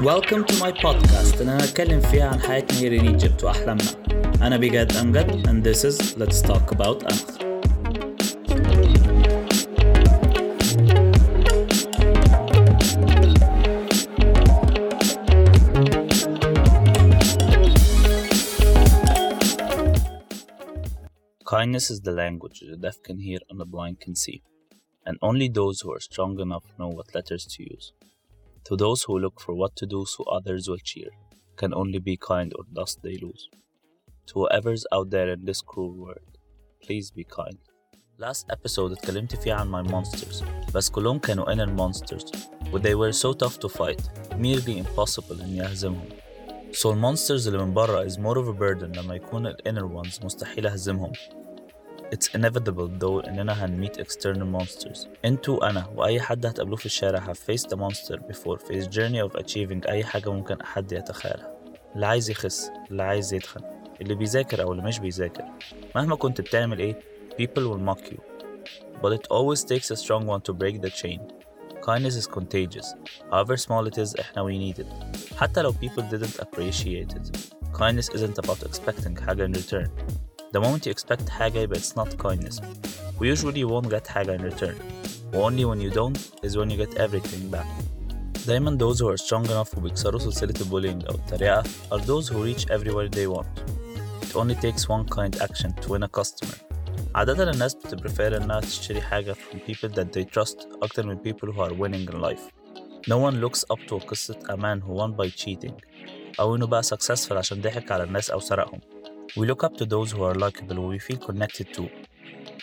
Welcome to my podcast اللي أنا أتكلم فيها عن حياتنا here in Egypt وأحلامنا أنا بجد أمجد and this is Let's Talk About Ankh Kindness is the language the deaf can hear and the blind can see, and only those who are strong enough know what letters to use. To those who look for what to do so others will cheer, can only be kind or dust they lose. To whoever's out there in this cruel world, please be kind. Last episode اتكلمت فيه عن my monsters بس كلهم كانوا inner monsters و they were so tough to fight nearly impossible إني أهزمهم So المونسترز اللي من برا is more of a burden لما يكون ال inner ones مستحيل أهزمهم It's inevitable though إننا هنميت external monsters انتوا أنا وأي حد هتقابلوه في الشارع have faced a monster before في his journey of achieving أي حاجة ممكن حد يتخيلها اللي عايز يخس اللي عايز يتخن اللي بيذاكر أو اللي مش بيذاكر مهما كنت بتعمل إيه people will mock you but it always takes a strong one to break the chain kindness is contagious however small it is إحنا we need it حتى لو people didn't appreciate it kindness isn't about expecting حاجة in return the moment you expect حاجة يبقى it's not kindness we usually won't get حاجة in return only when you don't is when you get everything back دايما those who are strong enough وبيكسروا سلسلة البولينج أو التريقة are those who reach everywhere they want it only takes one kind action to win a customer عادة الناس بتبريفير إنها تشتري حاجة from people that they trust أكتر من people who are winning in life No one looks up to قصة a man who won by cheating أو إنه بقى successful عشان ضحك على الناس أو سرقهم We look up to those who are likable و we feel connected to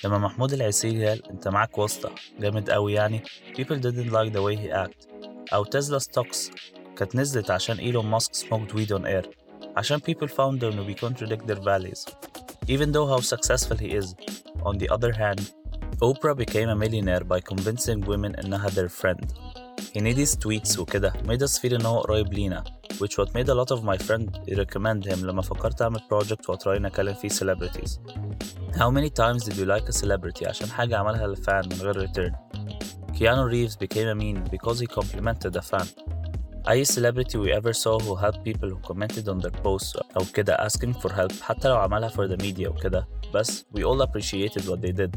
لما محمود العسيري قال أنت معاك واسطة جامد أوي يعني people didn't like the way he act أو تسلا ستوكس كانت نزلت عشان إيلون ماسك smoked weed on air عشان people found إنه بي contradict their values even though how successful he is on the other hand Oprah became a millionaire by convincing women إنها their friend Kennedy's tweets وكده made us feel إن هو قريب لينا which what made a lot of my friends recommend him لما فكرت أعمل project وأتراي أكلم فيه celebrities How many times did you like a celebrity عشان حاجة عملها للفان من غير return Keanu Reeves became a meme because he complimented a fan أي celebrity we ever saw who helped people who commented on their posts أو كده asking for help حتى لو عملها for the media وكده بس we all appreciated what they did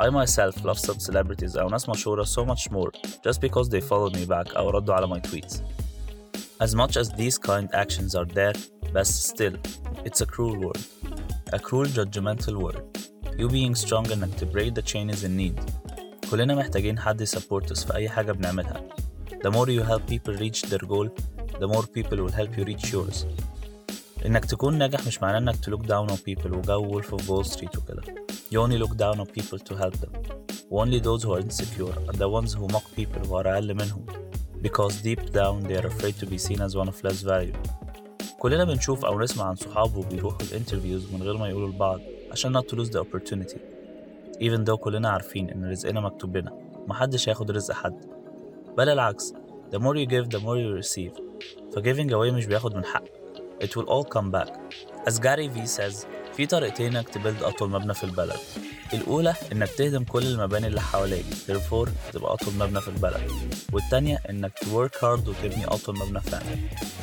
I myself love some celebrities أو ناس مشهورة so much more just because they followed me back أو ردوا على my tweets As much as these kind actions are there but still it's a cruel world a cruel judgmental world you being strong enough to break the chain is in need كلنا محتاجين حد يسبورت us في أي حاجة بنعملها The more you help people reach their goal the more people will help you reach yours إنك تكون ناجح مش معناه إنك to look down on people وجو Wolf of Wall Street وكده You only look down on people to help them Only those who are insecure are the ones who mock people who are أقل منهم Because deep down they are afraid to be seen as one of less value. كلنا بنشوف أو نسمع عن صحابه بيروحوا الانترفيوز من غير ما يقولوا لبعض عشان not to lose the opportunity. Even though كلنا عارفين إن رزقنا مكتوب لنا محدش هياخد رزق حد. بل العكس the more you give the more you receive. فgiving away مش بياخد من حق. It will all come back. As Gary Vee says في طريقتين إنك تبلد أطول مبنى في البلد. الأولى إنك تهدم كل المباني اللي حواليك therefore تبقى أطول مبنى في البلد. والتانية إنك to work hard وتبني أطول مبنى فعلا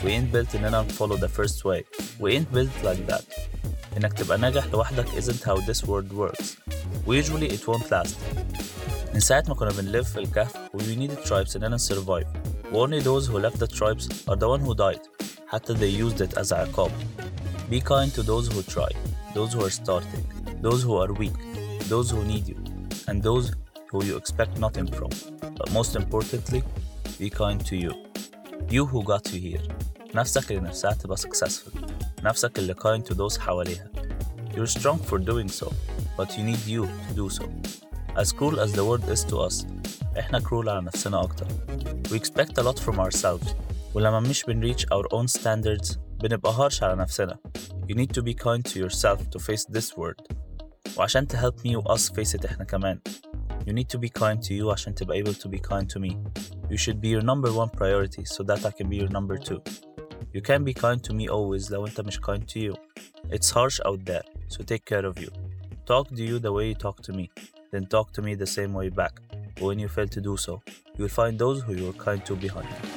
we ain't built إننا follow the first way we ain't built like that إنك تبقى ناجح لوحدك isn't how this world works usually it won't last من ساعة ما كنا بنلف في الكهف we needed tribes إننا survive only those who left the tribes are the one who died حتى they used it as عقاب be kind to those who try those who are starting those who are weak those who need you and those who you expect nothing from but most importantly be kind to you you who got you here نفسك اللي نفسها تبقى successful نفسك اللي kind to those حواليها you're strong for doing so but you need you to do so as cruel as the world is to us احنا cruel على نفسنا أكتر we expect a lot from ourselves ولما مش بنreach our own standards بنبقى harsh على نفسنا you need to be kind to yourself to face this world وعشان to help me و us face it احنا كمان you need to be kind to you عشان تبقى able to be kind to me you should be your number one priority so that I can be your number two you can be kind to me always لو انت مش kind to you it's harsh out there so take care of you talk to you the way you talk to me then talk to me the same way back but when you fail to do so you'll find those who you were kind to behind